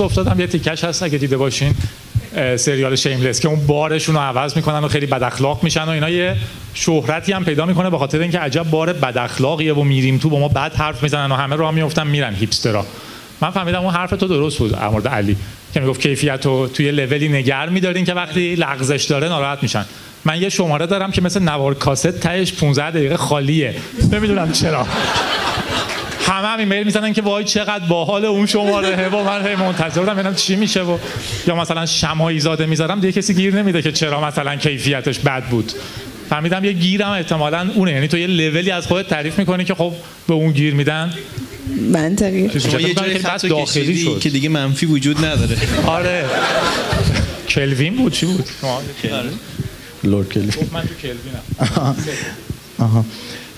تو افتادم یه تیکش هست اگه دیده باشین سریال شیملس که اون بارشون رو عوض می‌کنن و خیلی بد اخلاق میشن و اینا یه شهرتی هم پیدا می‌کنه به خاطر اینکه عجب بار بد اخلاقیه و میریم تو با ما بد حرف می‌زنن و همه راه میافتن میرن هیپسترا. من فهمیدم اون حرف تو درست بود در علی که می‌گفت کیفیت رو توی لولی نگر میدارین که وقتی لغزش داره ناراحت میشن. من یه شماره دارم که مثل نوار کاست تهش 15 دقیقه خالیه. نمی‌دونم چرا. همه هم ایمیل می‌زنن که وای چقدر باحال اون شماره. با من هی منتظر بودم ببینم چی میشه و یا مثلا شمایی زاده می‌ذارم دیگه کسی گیر نمیده که چرا مثلا کیفیتش بد بود. فهمیدم یه گیرم احتمالا اونه. یعنی تو یه لولی از خودت تعریف می‌کنی که خب به اون گیر میدن. منطقی شما یه جای خط داخلی شد. که دیگه منفی وجود نداره. آره. کلوین بود؟ چی بود؟ لورد کلوین. من تو کلوینم. آها.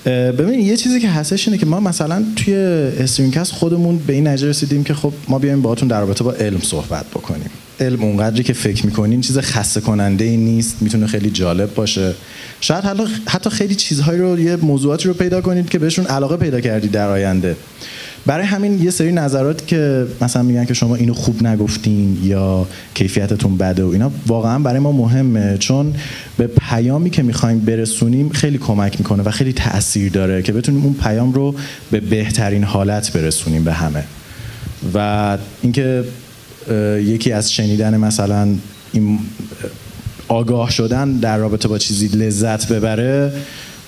ببین یه چیزی که هستش اینه که ما مثلا توی استرینکست خودمون به این نتیجه رسیدیم که خب ما بیایم باهاتون در رابطه با علم صحبت بکنیم. علم اونقدری که فکر می‌کنین چیز خسته کننده ای نیست می‌تونه خیلی جالب باشه. شاید حتی خیلی چیزهایی رو یه موضوعاتی رو پیدا کنید که بهشون علاقه پیدا کردید در آینده. برای همین یه سری نظرات که مثلا میگن که شما اینو خوب نگفتین یا کیفیتتون بده و اینا واقعا برای ما مهمه. چون به پیامی که می‌خوایم برسونیم خیلی کمک می‌کنه و خیلی تاثیر داره که بتونیم اون پیام رو به بهترین حالت برسونیم به همه. و اینکه یکی از شنیدن مثلا این آگاه شدن در رابطه با چیزی لذت ببره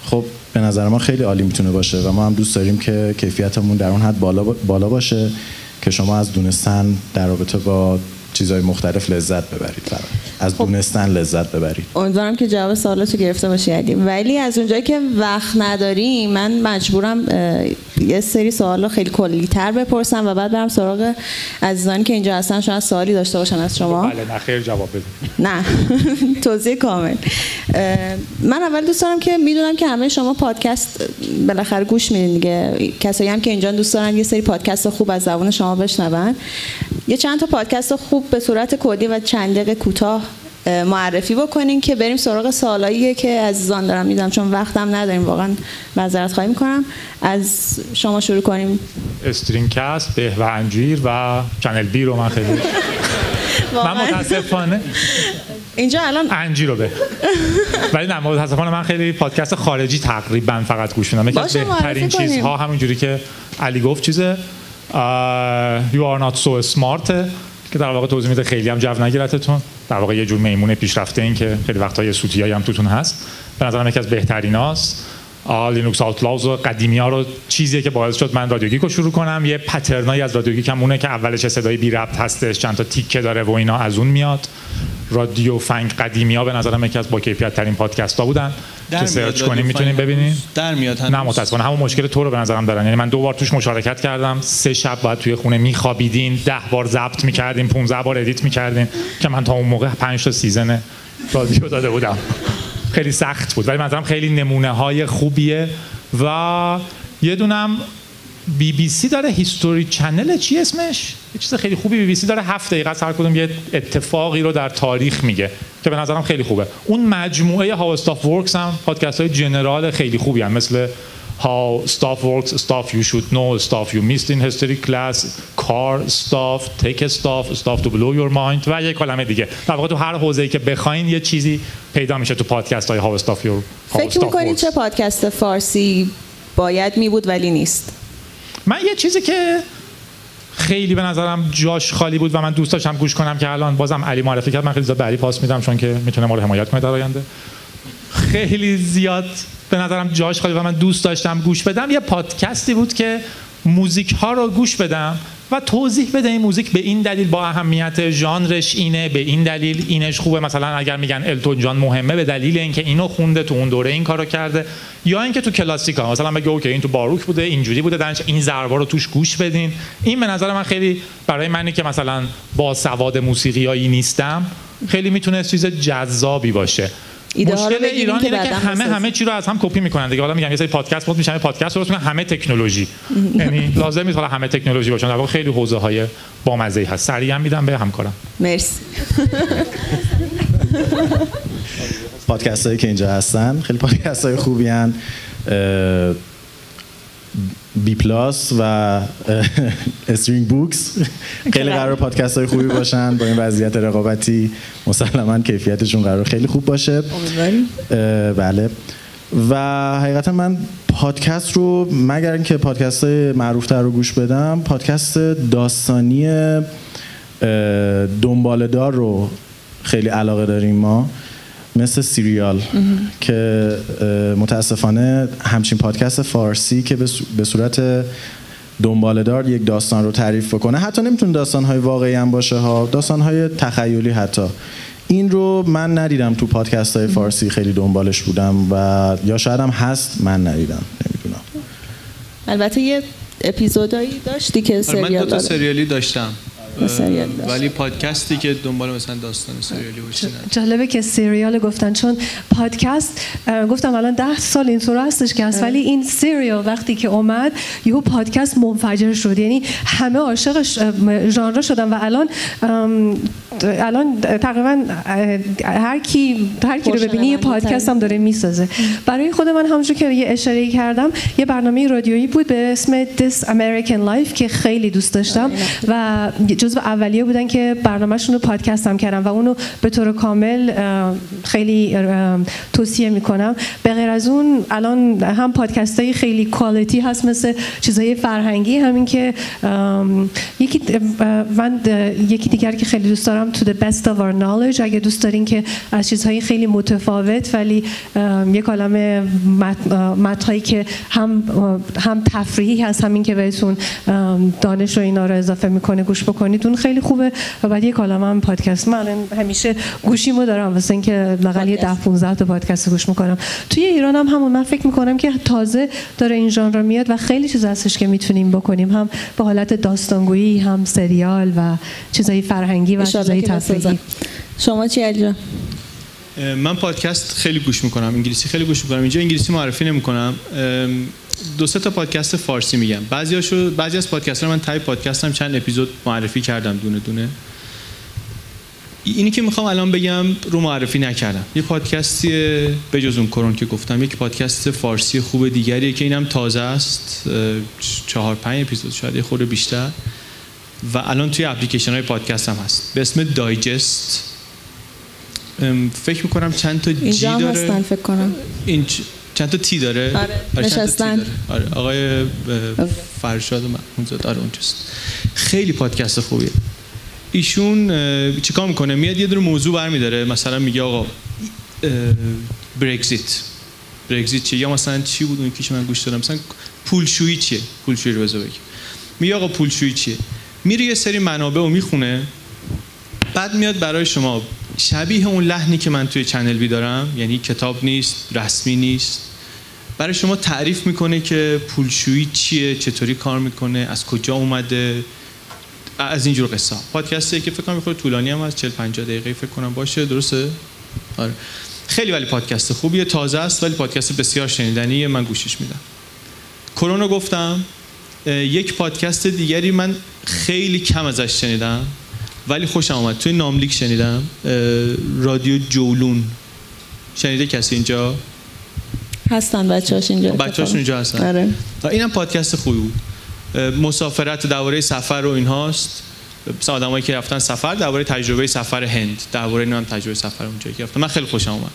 خب به نظر ما خیلی عالی می‌تونه باشه و ما هم دوست داریم که کیفیتمون در اون حد بالا, بالا باشه که شما از دونستن در رابطه با چیزهای مختلف لذت ببرید برای. از خب. دونستن لذت ببرید امیدوارم که جواب سوالاتو گرفته باشی ولی از اونجایی که وقت نداریم من مجبورم یه سری سوال رو خیلی کلی تر بپرسم و بعد برم سراغ عزیزانی که اینجا هستن. شاید سوالی داشته باشن از شما. بله نه خیر جواب بده نه توضیح کامل. من اول دوست دارم که می‌دونم که همه شما پادکست بالاخره گوش میدین دیگه. کسایی هم که اینجا دوست دارن یه سری پادکست خوب از زبان شما بشنون. یه چند تا پادکست خوب به صورت کدی و چند دقیقه کوتاه معرفی بکنین که بریم سراغ سوالایی که عزیزان دارم میدم چون وقتم نداریم واقعا معذرت خواهی می‌کنم. از شما شروع کنیم. استرینکست به و انجیر و چنل بی رو من خیلی من متاسفانه اینجا الان انجیر رو به. ولی نه متاسفانه من خیلی پادکست خارجی تقریبا فقط گوش میدم. یکی از بهترین چیزها همونجوری که علی گفت چیزه You are not so smart. که در واقع توضیح میده خیلی هم جو نگیرتتون. در واقع یه جور میمون پیشرفته این که خیلی وقتا یه سوتیایی هم توتون هست. به نظرم یکی از بهتریناست Linux Outlaws و قدیمی ها رو چیزیه که باعث شد من رادیو رو شروع کنم. یه pattern هایی از رادیو گیک هم اونه که اولش صدای بی ربط هستش چند تا تیکه داره و اینا از اون میاد. رادیو فنگ قدیمی ها به نظرم یکی از با کیفیت ترین پادکست ها بودن که search کنیم می‌تونیم ببینین در میاد نه متاسفانه همون مشکل تو رو به نظرم دارن. یعنی من دو بار توش مشارکت کردم. سه شب بعد توی خونه میخوابیدین. ده بار ضبط می‌کردیم 15 بار edit می‌کردیم که من تا اون موقع 5 تا season رادیو داده بودم. خیلی سخت بود. ولی مثلا خیلی نمونه های خوبیه. و یه دونم بی بی سی داره History Channel چی اسمش یه چیز خیلی خوبی بی بی سی داره هفت دقیقه هر کدوم یه اتفاقی رو در تاریخ میگه که به نظرم خیلی خوبه اون مجموعه ها استاف ورکس هم پادکست های جنرال خیلی خوبی هم مثل how stuff works, stuff you should know, stuff you missed in history class, car stuff, take stuff, stuff to blow your mind و یه کلمه دیگه. در واقع تو هر حوزه‌ای که بخواین یه چیزی پیدا میشه تو پادکست های how stuff your فکر می‌کنید چه پادکست فارسی باید می بود ولی نیست؟ من یه چیزی که خیلی به نظرم جاش خالی بود و من دوست داشتم گوش کنم که الان بازم علی معرفی کرد. من خیلی زیاد به علی پاس میدم چون که می‌تونه ما رو حمایت کنه در آینده. خیلی زیاد به نظرم جاش خالی و من دوست داشتم گوش بدم. یه پادکستی بود که موزیک ها رو گوش بدم. و توضیح بده این موزیک به این دلیل با اهمیت ژانرش اینه به این دلیل اینش خوبه. مثلا اگر میگن التون جان مهمه به دلیل اینکه اینو خونده تو اون دوره این کارو کرده. یا اینکه تو کلاسیکا مثلا بگه اوکی این تو باروک بوده اینجوری بوده دانش این ضربا رو توش گوش بدین. این به نظر من خیلی برای منی که مثلا با سواد موسیقیایی نیستم خیلی می‌تونه چیز جذابی باشه. مشکل ایران اینه که همه همه چی رو از هم کپی می‌کنن دیگه. حالا میگم یه سری پادکست بود میشن پادکست درست می‌کنن همه تکنولوژی. یعنی لازم نیست حالا همه تکنولوژی باشن. در واقع خیلی حوزه های بامزه هست. سریع هم میدم به همکارم. مرسی. پادکست هایی که اینجا هستن خیلی پادکست های خوبی هن. بی پلاس و استرینگ بوکس. خیلی قرار پادکست های خوبی باشن با این وضعیت رقابتی. مسلما کیفیتشون قرار خیلی خوب باشه. بله. و حقیقتا من پادکست رو مگر اینکه پادکست های معروف رو گوش بدم پادکست داستانی دنبالدار رو خیلی علاقه داریم ما. مثل سیریال که متاسفانه همچین پادکست فارسی که به صورت دنبالدار یک داستان رو تعریف بکنه. حتی نمی‌تونه داستان های واقعی هم باشه ها. داستان های تخیلی حتی. این رو من ندیدم تو پادکست های فارسی خیلی دنبالش بودم و یا شاید هم هست من ندیدم. نمی‌دونم. البته یه اپیزودایی داشتی که سریال آره، من دو تا سریالی داشتم. ولی پادکستی که دنبال مثلا داستان سریالی باشین جالبه که سریال گفتن چون پادکست گفتم الان ده سال اینطور هستش که هست ولی این سریال وقتی که اومد یهو پادکست منفجر شد. یعنی همه عاشق ژانر شدن و الان الان تقریبا هر کی هر کی رو ببینی یه پادکست هم داره می‌سازه. برای خود من همونجور که یه اشاره کردم یه برنامه رادیویی بود به اسم This American Life که خیلی دوست داشتم و جزو اولیه بودن که برنامهشون رو پادکست هم کردم و اونو به طور کامل خیلی توصیه می‌کنم. به غیر از اون الان هم پادکست های خیلی کوالیتی هست مثل چیزهای فرهنگی همین که یکی من یکی دیگر که خیلی دوست دارم to the best of our knowledge. اگه دوست دارین که از چیزهای خیلی متفاوت ولی یک کلمه متنهایی که هم هم تفریحی هست همین که بهتون دانش و اینا رو اضافه می‌کنه گوش بکنید اون خیلی خوبه و بعد یک کلمه هم پادکست من همیشه گوشیمو دارم واسه اینکه لاقل یه 10 15 تا پادکست گوش می‌کنم. توی ایران هم همون من فکر می‌کنم که تازه داره این ژانر میاد و خیلی چیز هستش که می‌تونیم بکنیم. هم به حالت داستانگویی هم سریال و چیزای فرهنگی و چیزای تفریحی. شما چی علی من پادکست خیلی گوش می‌کنم. انگلیسی خیلی گوش می‌کنم. اینجا انگلیسی معرفی نمی‌کنم. دو سه تا پادکست فارسی میگم. بعضی هاشو بعضی از پادکست ها من تای پادکستم چند اپیزود معرفی کردم دونه دونه. اینی که می‌خوام الان بگم رو معرفی نکردم. یه پادکستی به جز اون کرون که گفتم. یک پادکست فارسی خوب دیگریه که اینم تازه است. چهار پنج اپیزود شاید یه خورده بیشتر. و الان توی اپلیکیشن های پادکست هم هست. به اسم دایجست. فکر می‌کنم چند تا جی داره. هستن فکر کنم. این چند تا تی داره؟ آره, آره نشستن. آره آقای فرشاد محمودزاده آره اونجاست. خیلی پادکست خوبیه. ایشون چیکار می‌کنه؟ میاد یه دور موضوع برمیداره. مثلا میگه آقا برگزیت برگزیت چیه؟ یا مثلا چی بود اون که من گوش دادم؟ مثلا پولشویی چیه؟ پولشویی رو بذار میگه آقا پولشویی چیه؟ میره یه سری منابع رو می‌خونه بعد میاد برای شما شبیه اون لحنی که من توی چنل بی دارم یعنی کتاب نیست رسمی نیست. برای شما تعریف می‌کنه که پولشویی چیه چطوری کار می‌کنه از کجا اومده از اینجور قصه پادکستی که فکر کنم خود طولانی هم از 40 50 دقیقه فکر کنم باشه درسته؟ آره. خیلی ولی پادکست خوبیه تازه است ولی پادکست بسیار شنیدنیه من گوشش میدم. کرونا گفتم یک پادکست دیگری من خیلی کم ازش شنیدم. ولی خوشم آمد توی ناملیک شنیدم رادیو جولون. شنیده کسی اینجا؟ هستن بچه هاش اینجا. بچه هاش اینجا هستن. آره. اینم پادکست خوبی بود. مسافرت درباره سفر و اینهاست. مثلا آدمایی که رفتن سفر درباره تجربه سفر هند. درباره نام تجربه سفر اونجا که من خیلی خوشم اومد.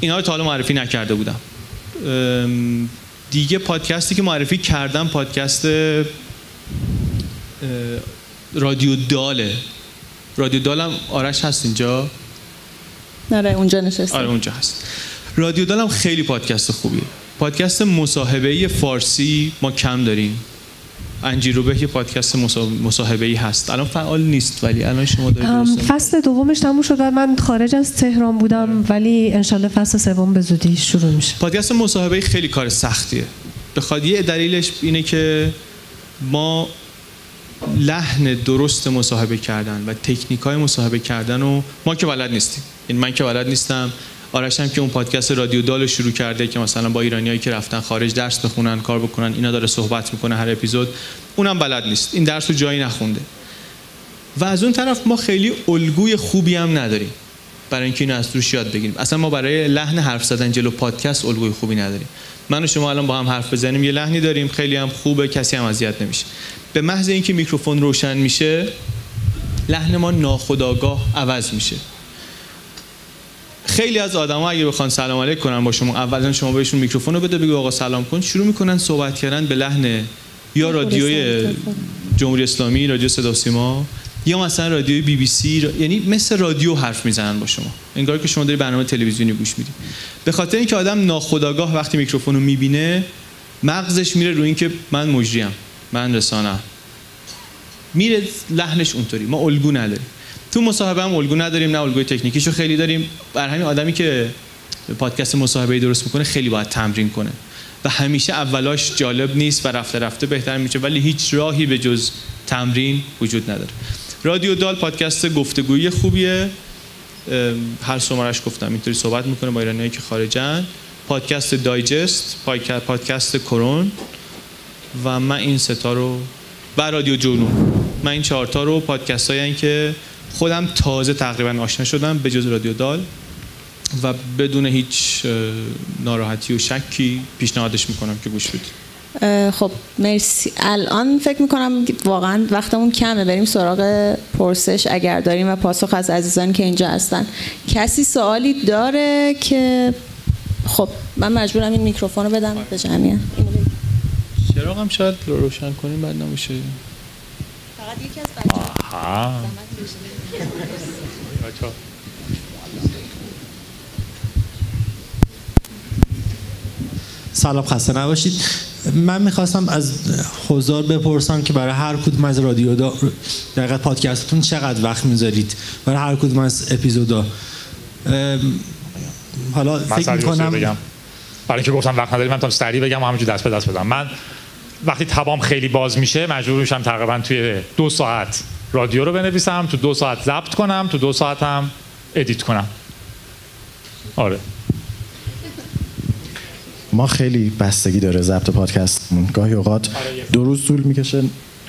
اینا رو تا حالا معرفی نکرده بودم. دیگه پادکستی که معرفی کردم پادکست رادیو داله رادیو دالم آرش هست اینجا؟ آره اونجا نشسته آره اونجا هست. رادیو دالم خیلی پادکست خوبیه. پادکست مصاحبه فارسی ما کم داریم. انجیروبه که پادکست مصاحبه ای هست. الان فعال نیست ولی الان شما دارید فصل دومش تموم شد و من خارج از تهران بودم ولی انشالله فصل سوم به زودی شروع میشه. پادکست مصاحبه خیلی کار سختیه. بخواد یه دلیلش اینه که ما لحن درست مصاحبه کردن و تکنیک های مصاحبه کردن و ما که بلد نیستیم. این من که بلد نیستم. آرش هم که اون پادکست رادیو دال شروع کرده که مثلا با ایرانیایی که رفتن خارج درس بخونن کار بکنن اینا داره صحبت می‌کنه هر اپیزود. اونم بلد نیست. این درس رو جایی نخونده. و از اون طرف ما خیلی الگوی خوبی هم نداریم. برای اینکه اینو از روش یاد بگیریم. اصلا ما برای لحن حرف زدن جلو پادکست الگوی خوبی نداریم. من و شما الان با هم حرف بزنیم یه لحنی داریم خیلی هم خوبه کسی هم اذیت نمیشه. به محض اینکه میکروفون روشن میشه لحن ما ناخودآگاه عوض میشه. خیلی از آدما اگه بخوان سلام علیک کنن با شما اولا شما بهشون میکروفون رو بده بگو آقا سلام کن. شروع می‌کنن صحبت کردن به لحن یا رادیوی جمهوری اسلامی رادیو صدا سیما. یا مثلا رادیوی بی بی سی یعنی مثل رادیو حرف می‌زنن با شما. انگار که شما داری برنامه تلویزیونی گوش میدی. به خاطر اینکه آدم ناخودآگاه وقتی میکروفون رو می‌بینه مغزش میره روی اینکه من مجریم من رسانه میره لحنش اونطوری ما الگو نداریم. تو مصاحبه هم الگو نداریم نه الگوی تکنیکیشو خیلی داریم. بر همین آدمی که پادکست مصاحبه درست می‌کنه خیلی باید تمرین کنه. و همیشه اولاش جالب نیست و رفته رفته بهتر میشه ولی هیچ راهی به جز تمرین وجود نداره. رادیو دال پادکست گفتگویی خوبیه. هر شمارش گفتم اینطوری صحبت می‌کنه با ایرانیایی که خارجن. پادکست دایجست پادکست کرون. و من این ستا رو و رادیو جنون من این چهارتا رو پادکست هایی که خودم تازه تقریبا آشنا شدم به جز رادیو دال. و بدون هیچ ناراحتی و شکی پیشنهادش می‌کنم که گوش بدید. خب مرسی. الان فکر می‌کنم واقعا وقتمون کمه. بریم سراغ پرسش اگر داریم و پاسخ از عزیزان که اینجا هستن. کسی سوالی داره که خب من مجبورم این میکروفون رو بدم به جمعیت. چراغ هم شاید روشن کنیم بعد نمیشه. فقط یکی از بچه سلام خسته نباشید. من می‌خواستم از خوزار بپرسم که برای هر کدوم از رادیو دا در پادکستتون چقدر وقت می‌ذارید؟ برای هر کدوم از اپیزودا. حالا فکر می‌کنم بگم. برای اینکه گفتم وقت نداریم من تا سریع بگم و همینجور دست به دست بدم. من وقتی تبام خیلی باز میشه مجبور میشم تقریبا توی دو ساعت رادیو رو بنویسم تو دو ساعت ضبط کنم تو دو ساعت هم ادیت کنم. آره. ما خیلی بستگی داره ضبط پادکستمون. گاهی اوقات دو روز طول می‌کشه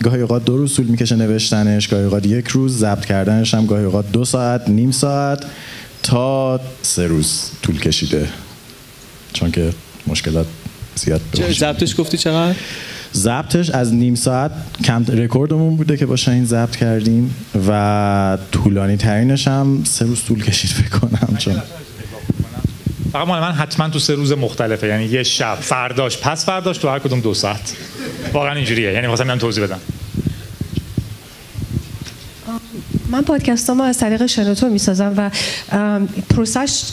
گاهی اوقات دو روز طول می‌کشه نوشتنش گاهی اوقات یک روز ضبط کردنش هم گاهی اوقات دو ساعت نیم ساعت تا سه روز طول کشیده. چون که مشکلات زیاد ضبطش گفتی چقدر؟ ضبطش از نیم ساعت کم رکوردمون بوده که با شاهین ضبط کردیم و طولانی ترینش هم سه روز طول کشید فکر کنم چون فقط مال من حتما تو سه روز مختلفه. یعنی یه شب. فرداش. پس فرداش تو هر کدوم دو ساعت. واقعا اینجوریه. یعنی واسه من توضیح بدم. من پادکست ما از طریق شنوتو می‌سازم و پروسش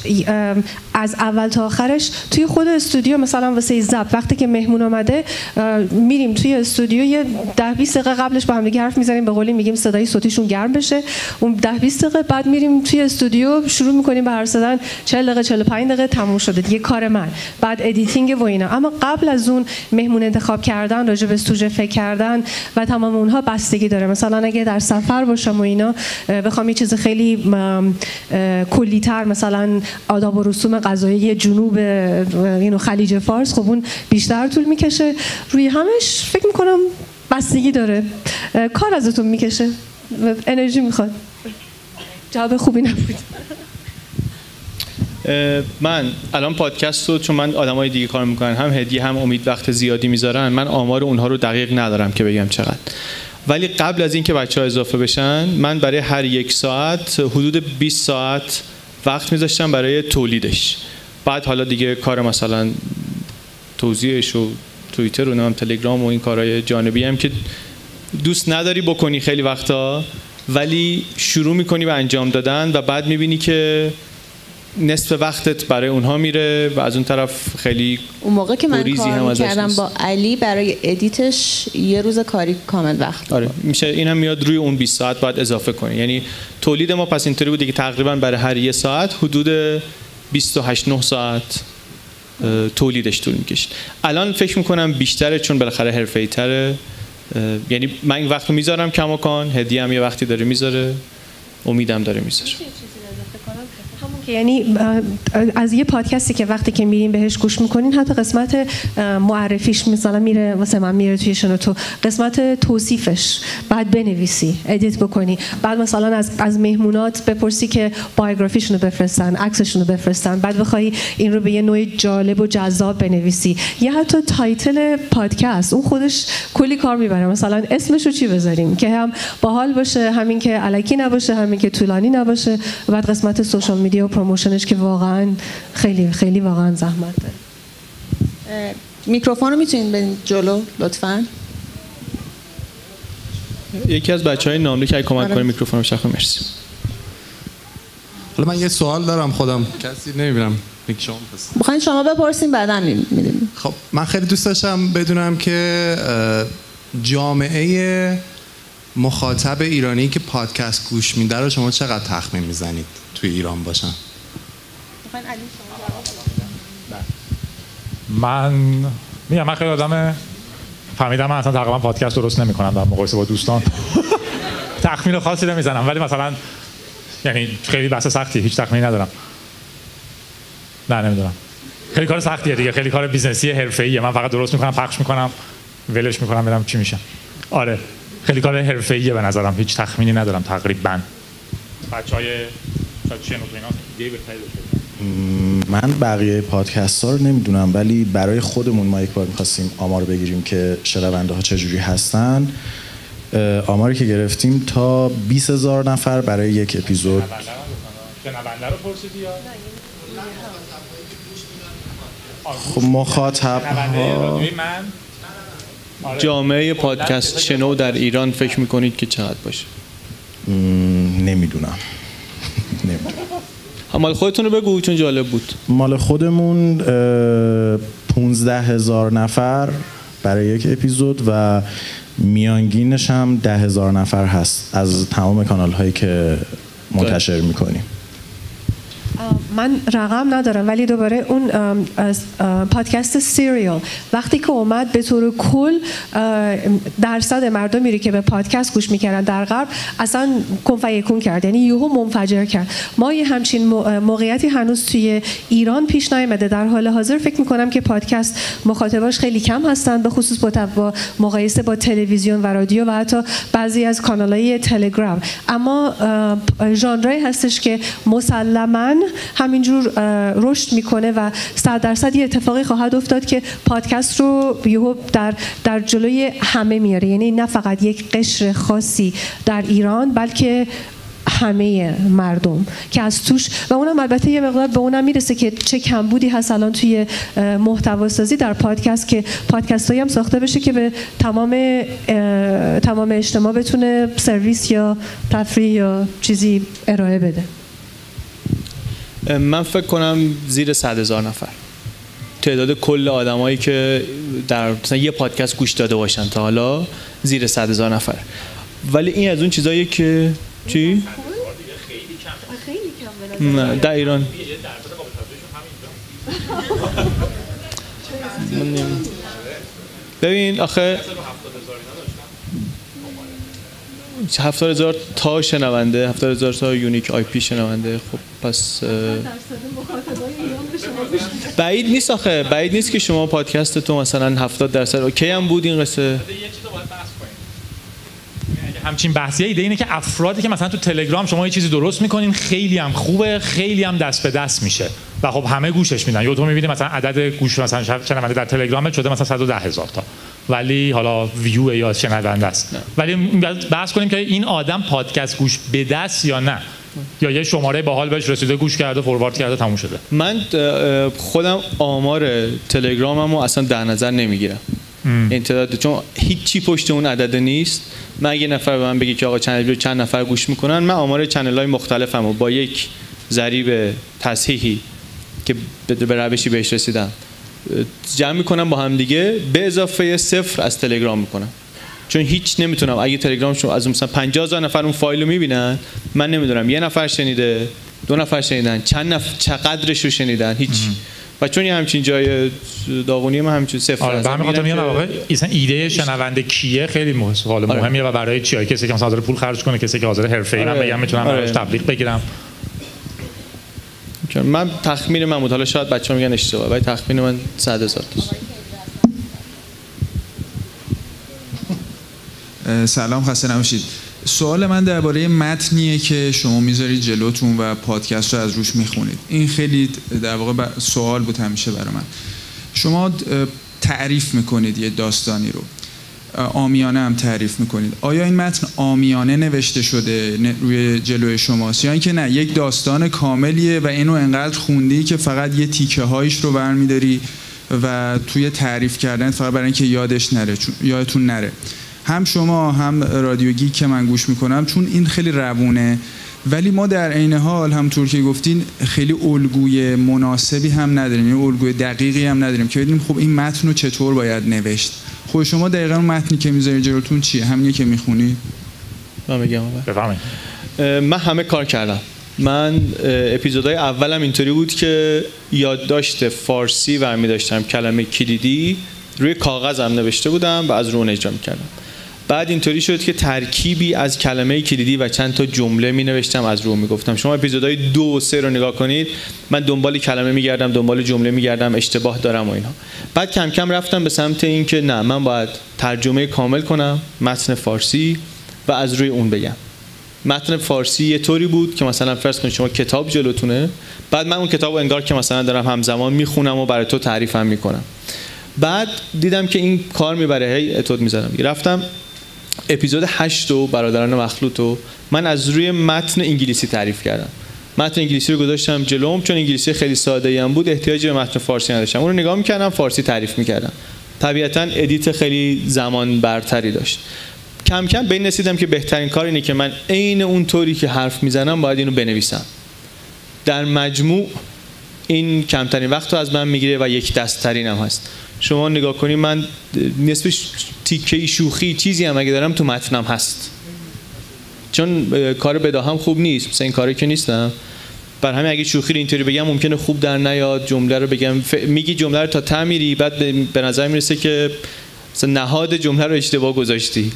از اول تا آخرش توی خود استودیو مثلا واسه زب وقتی که مهمون آمده میریم توی استودیو یه ده 20 دقیقه قبلش با هم دیگه حرف می‌زنیم به قولی میگیم صدای صوتیشون گرم بشه. اون ده 20 دقیقه بعد میریم توی استودیو شروع می‌کنیم به حرف زدن 40 دقیقه 45 دقیقه تموم شده دیگه کار من. بعد editing و اینا. اما قبل از اون مهمون انتخاب کردن راجع به سوژه فکر کردن و تمام اونها بستگی داره. مثلا اگه در سفر باشم و اینا بخوام یه چیز خیلی کلیتر مثلا آداب و رسوم غذایی جنوب ایران و خلیج فارس خب اون بیشتر طول می‌کشه. روی همش فکر می‌کنم بستگی داره. کار ازتون می‌کشه. انرژی می‌خواد. جواب خوبی نبود. من الان پادکست رو چون من آدمای دیگه کار می‌کنن هم هدیه هم امید وقت زیادی می‌ذارن من آمار اونها رو دقیق ندارم که بگم چقدر. ولی قبل از اینکه بچه ها اضافه بشن من برای هر یک ساعت حدود 20 ساعت وقت میذاشتم برای تولیدش. بعد حالا دیگه کار مثلا توضیحش و توییتر و نام تلگرام و این کارهای جانبی هم که دوست نداری بکنی خیلی وقتا ولی شروع می‌کنی به انجام دادن و بعد می‌بینی که نصف وقتت برای اونها میره و از اون طرف خیلی اون موقع که من کار کردم با علی برای ادیتش یه روز کاری کامل وقت آره میشه این هم میاد روی اون 20 ساعت باید اضافه کنی. یعنی تولید ما پس اینطوری بوده که تقریبا برای هر یه ساعت حدود 28 9 ساعت تولیدش طول می‌کشید الان فکر می‌کنم بیشتره چون بالاخره حرفه‌ای تره. یعنی من این وقت می‌ذارم کماکان هدیه هم یه وقتی داره می‌ذاره. امیدم داره می‌ذاره. یعنی از یه پادکستی که وقتی که میرین بهش گوش می‌کنین حتی قسمت معرفیش مثلا میره واسه من میره توی تو. قسمت توصیفش بعد بنویسی edit بکنی. بعد مثلا از از مهمونات بپرسی که biography شون رو بفرستن عکسشون رو بفرستن. بعد بخوای این رو به یه نوع جالب و جذاب بنویسی. یا حتی title پادکست. اون خودش کلی کار می‌بره. مثلا اسمش رو چی بذاریم؟ که هم باحال باشه هم اینکه الکی نباشه هم اینکه طولانی نباشه. بعد قسمت social media و promotion ش که واقعا خیلی خیلی واقعا زحمت داره میکروفون رو می‌تونید بدین جلو لطفا. یکی از بچه های ناملو که کمک کنه میکروفون رو شخص مرسی. حالا من یه سوال دارم خودم. کسی نمی‌بینم. شما بخواین شما بپرسین بعدا می‌دونیم خب من خیلی دوست داشتم بدونم که جامعه مخاطب ایرانی که پادکست گوش میده رو شما چقدر تخمین می‌زنید توی ایران باشن؟ من میگم من خیلی آدم فهمیدم من اصلا تقریبا پادکست درست نمی‌کنم در مقایسه با دوستان. تخمین خاصی نمی‌زنم ولی مثلا یعنی خیلی بحث سختی هیچ تخمینی ندارم. نه نمی‌دونم. خیلی کار سختیه دیگه خیلی کار business ی حرفه‌ایه. من فقط درست می‌کنم پخش می‌کنم ولش می‌کنم ببینم چی میشه. آره خیلی کار حرفه‌ایه به نظرم هیچ تخمینی ندارم تقریبا. بچهای من بقیه پادکست ها رو نمی‌دونم ولی برای خودمون ما یک بار می‌خواستیم آمار بگیریم که شنونده ها چجوری هستن. آماری که گرفتیم تا 20 هزار نفر برای یک اپیزود. شنونده رو پرسیدی یا؟ خب مخاطب. ها آره. جامعه پادکست شنو در ایران فکر می‌کنید که چقدر باشه؟ نمی‌دونم. مال خودتون رو بگو چون جالب بود. مال خودمون 15 هزار نفر برای یک اپیزود و میانگینش هم ده هزار نفر هست از تمام کانال هایی که منتشر می‌کنیم. من رقم ندارم ولی دوباره اون پادکست سیریال. وقتی که اومد به طور کل درصد مردمی که به پادکست گوش می‌کردن در غرب اصلا کنفیکون کرد یعنی یهو منفجر کرد. ما یه همچین موقعیتی هنوز توی ایران پیش نیامده. در حال حاضر فکر می‌کنم که پادکست مخاطباش خیلی کم هستن به خصوص با مقایسه با تلویزیون و رادیو و حتی بعضی از کانالهای تلگرام. اما ژانری هستش که مسلما همینجور رشد می‌کنه و صد درصد یه اتفاقی خواهد افتاد که پادکست رو یهو در در جلوی همه میاره. یعنی نه فقط یک قشر خاصی در ایران بلکه همه مردم که از توش و اونم البته یه مقدار به اونم می‌رسه که چه کمبودی هست الان توی محتوا سازی در پادکست که پادکست هایی هم ساخته بشه که به تمام تمام اجتماع بتونه سرویس یا تفریح یا چیزی ارائه بده. من فکر کنم زیر صد هزار نفر. تعداد کل آدمایی که در مثلا یه پادکست گوش داده باشن تا حالا زیر صد هزار نفر. ولی این از اون چیزایی که چی؟ نه در ایران. ببین آخه هفتاد هزار تا شنونده هفتاد هزار تا unique IP شنونده. خب پس بعید نیست آخه. بعید نیست که شما پادکست تو مثلا هفتاد درصد OK هم بود این قصه؟ همچین بحثیه. ایده اینه که افرادی که مثلا تو تلگرام شما یه چیزی درست می‌کنین خیلی هم خوبه خیلی هم دست به دست میشه. و خب همه گوشش میدن. یا تو می‌بینی مثلا عدد گوش مثلا شنونده در تلگرام شده مثلا 110 هزار تا. ولی حالا ویو یا شنونده است. ولی بحث کنیم که این آدم پادکست گوش به دست یا نه؟ یا یه شماره باحال بهش رسیده گوش کرده فوروارد کرده تموم شده. من خودم آمار تلگراممو اصلا در نظر نمی‌گیرم. این تعداد چون هیچی پشت اون عدد نیست. من یه نفر به من بگی که آقا چند چند نفر گوش می‌کنن من آمار چنل های مختلفم و با یک ضریب تصحیحی که به روشی بهش رسیدم جمع می‌کنم با هم دیگه به اضافه صفر از تلگرام می‌کنم. چون هیچ نمی‌تونم اگه تلگرام شما از مثلا 50 نفر اون فایل رو می‌بینن من نمی‌دونم یه نفر شنیده دو نفر شنیدن چند نفر چقدرش رو شنیدن هیچ. و چون یه همچین جای داغونی من همچین صفر آره به همین خاطر میگم واقعا ایده شنونده کیه خیلی سوال آره. مهمیه و برای چی کسی که مثلا حاضر پول خرج کنه کسی که حاضر حرفه‌ای من آره. بگم می‌تونم آره. براش تبلیغ بگیرم. کردم من تخمین من بود. حالا شاید بچه‌ها میگن اشتباه ولی تخمین من 100 هزار سلام خسته نباشید. سوال من درباره متنیه که شما می‌ذارید جلوتون و پادکست رو از روش می‌خونید. این خیلی در واقع سوال بود همیشه برای من. شما تعریف می‌کنید یه داستانی رو. آمیانه هم تعریف می‌کنید. آیا این متن آمیانه نوشته شده روی جلوی شماست؟ یا اینکه نه یک داستان کاملیه و اینو انقدر خوندی که فقط یه تیکه هایش رو برمیداری و توی تعریف کردن فقط برای اینکه یادش نره یادتون نره. هم شما هم رادیوگی که من گوش می‌کنم چون این خیلی روونه ولی ما در عین حال همطور که گفتین خیلی الگوی مناسبی هم نداریم یه الگوی دقیقی هم نداریم که بدونیم خب این متن رو چطور باید نوشت. خب شما دقیقا متنی که می‌ذاری جلوتون چیه؟ همینی که می‌خونید من بگم من همه کار کردم. من اپیزودهای اولم اینطوری بود که یادداشت فارسی و داشتم کلمه کلیدی روی کاغذم نوشته بودم و از رو اجرا می‌کردم. بعد اینطوری شد که ترکیبی از کلمه کلیدی و چند تا جمله می نوشتم از رو می گفتم شما اپیزودهای دو و سه رو نگاه کنید من دنبال کلمه می گردم دنبال جمله می گردم اشتباه دارم و اینها بعد کم کم رفتم به سمت اینکه نه من باید ترجمه کامل کنم متن فارسی و از روی اون بگم. متن فارسی یه طوری بود که مثلا فرض کنید شما کتاب جلوتونه بعد من اون کتاب انگار که مثلا دارم همزمان می‌خونم و برای تو تعریفم می‌کنم. بعد دیدم که این کار می‌بره هی اتود می‌زنم. رفتم اپیزود 8 و برادران مخلوط و من از روی متن انگلیسی تعریف کردم. متن انگلیسی رو گذاشتم جلوم چون انگلیسی خیلی ساده بود احتیاجی به متن فارسی نداشتم. اون رو نگاه می‌کردم فارسی تعریف می‌کردم. طبیعتا edit خیلی زمان برتری داشت. کم کم به این رسیدم که بهترین کار اینه که من عین اون طوری که حرف می‌زنم باید اینو بنویسم. در مجموع این کمترین وقت رو از من می‌گیره و یک دستترین هم هست. شما نگاه کنید من نصف تیکه شوخی چیزی هم اگه دارم تو متنم هست. چون کار بداهم خوب نیست. مثلا این کاری که نیستم. بر همین اگه شوخی رو اینطوری بگم ممکنه خوب در نیاد. جمله رو بگم. میگی جمله رو تا تعمیری بعد به نظر می‌رسه که مثلا نهاد جمله رو اشتباه گذاشتی.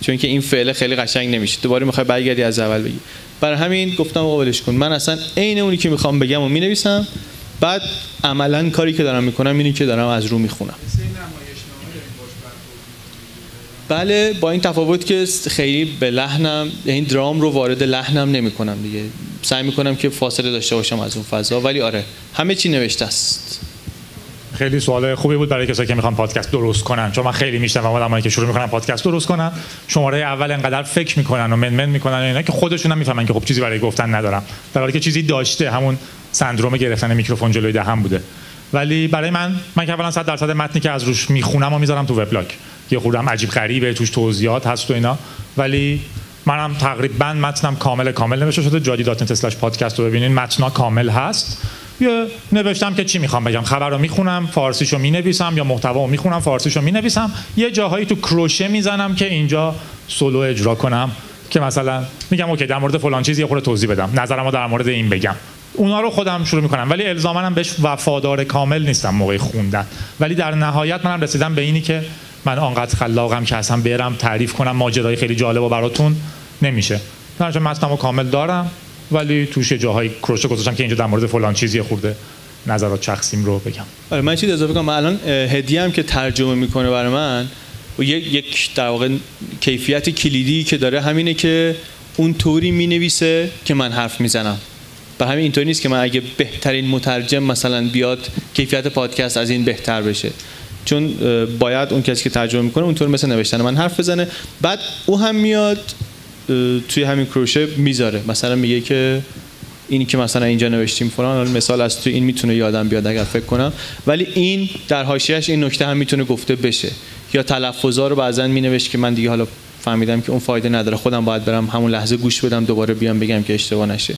چون که این فعل خیلی قشنگ نمیشه. دوباره می‌خوای برگردی از اول بگی. برای همین گفتم قابلش کن. من اصلا عین اونی که می‌خوام بگم و می‌نویسم. بعد عملا کاری که دارم می‌کنم اینی که دارم از رو می‌خونم. بله با این تفاوت که خیلی به لحنم این درام رو وارد لحنم نمی‌کنم دیگه. سعی می‌کنم که فاصله داشته باشم از اون فضا ولی آره همه چی نوشته است. خیلی سوال خوبی بود برای کسایی که می‌خوان پادکست درست کنن. چون من خیلی میشنوم آدمایی که شروع می‌کنن پادکست درست کنن. شماره اول انقدر فکر می‌کنن و منمن می‌کنن اینا که خودشون هم می‌فهمن که خب چیزی برای گفتن ندارم. در حالی که چیزی داشته همون سندروم گرفتن میکروفون جلوی دهن بوده. ولی برای من من که اولا 100 درصد متنی که از روش می‌خونم و می‌ذارم تو وبلاگ. یه خوردم عجیب غریبه توش توضیحات هست و اینا. ولی منم تقریبا متنم کامل کامل نوشته شده. جادی دات پادکست رو ببینین. متنا کامل هست. یه نوشتم که چی می‌خوام بگم؟ خبر رو می‌خونم فارسیشو می‌نویسم یا محتوا رو می‌خونم فارسیشو می‌نویسم. یه جاهایی تو کروشه می‌زنم که اینجا سولو اجرا کنم که مثلا میگم اوکی در مورد فلان چیزی یه خورده توضیح بدم. نظرمو در مورد این بگم. اونا رو خودم شروع می‌کنم. ولی الزاما بهش وفادار کامل نیستم موقع خوندن. ولی در نهایت منم رسیدم به اینی که من آنقدر خلاقم که اصلا برم تعریف کنم ماجرای خیلی جالب و براتون نمیشه. در متنمو کامل دارم. ولی توش جاهای کروشه گذاشتم که اینجا در مورد فلان چیزی خورده. نظرات شخصیم رو بگم. آره من چیز اضافه کنم. الان هدیه هم که ترجمه می‌کنه برای من و یک در واقع کیفیت کلیدی که داره همینه که اون طوری می‌نویسه که من حرف می‌زنم. به همین اینطوری نیست که من اگه بهترین مترجم مثلا بیاد کیفیت پادکست از این بهتر بشه. چون باید اون کسی که ترجمه می‌کنه اونطور مثل نوشتن من حرف بزنه. بعد او هم میاد توی همین کروشه می‌ذاره. مثلا میگه که اینی که مثلا اینجا نوشتیم فلان مثال از تو این می‌تونه یادم بیاد اگر فکر کنم. ولی این در حاشیهش این نکته هم می‌تونه گفته بشه. یا تلفظا رو بعضا مینوشت که من دیگه حالا فهمیدم که اون فایده نداره. خودم باید برم همون لحظه گوش بدم دوباره بیام بگم که اشتباه نشه.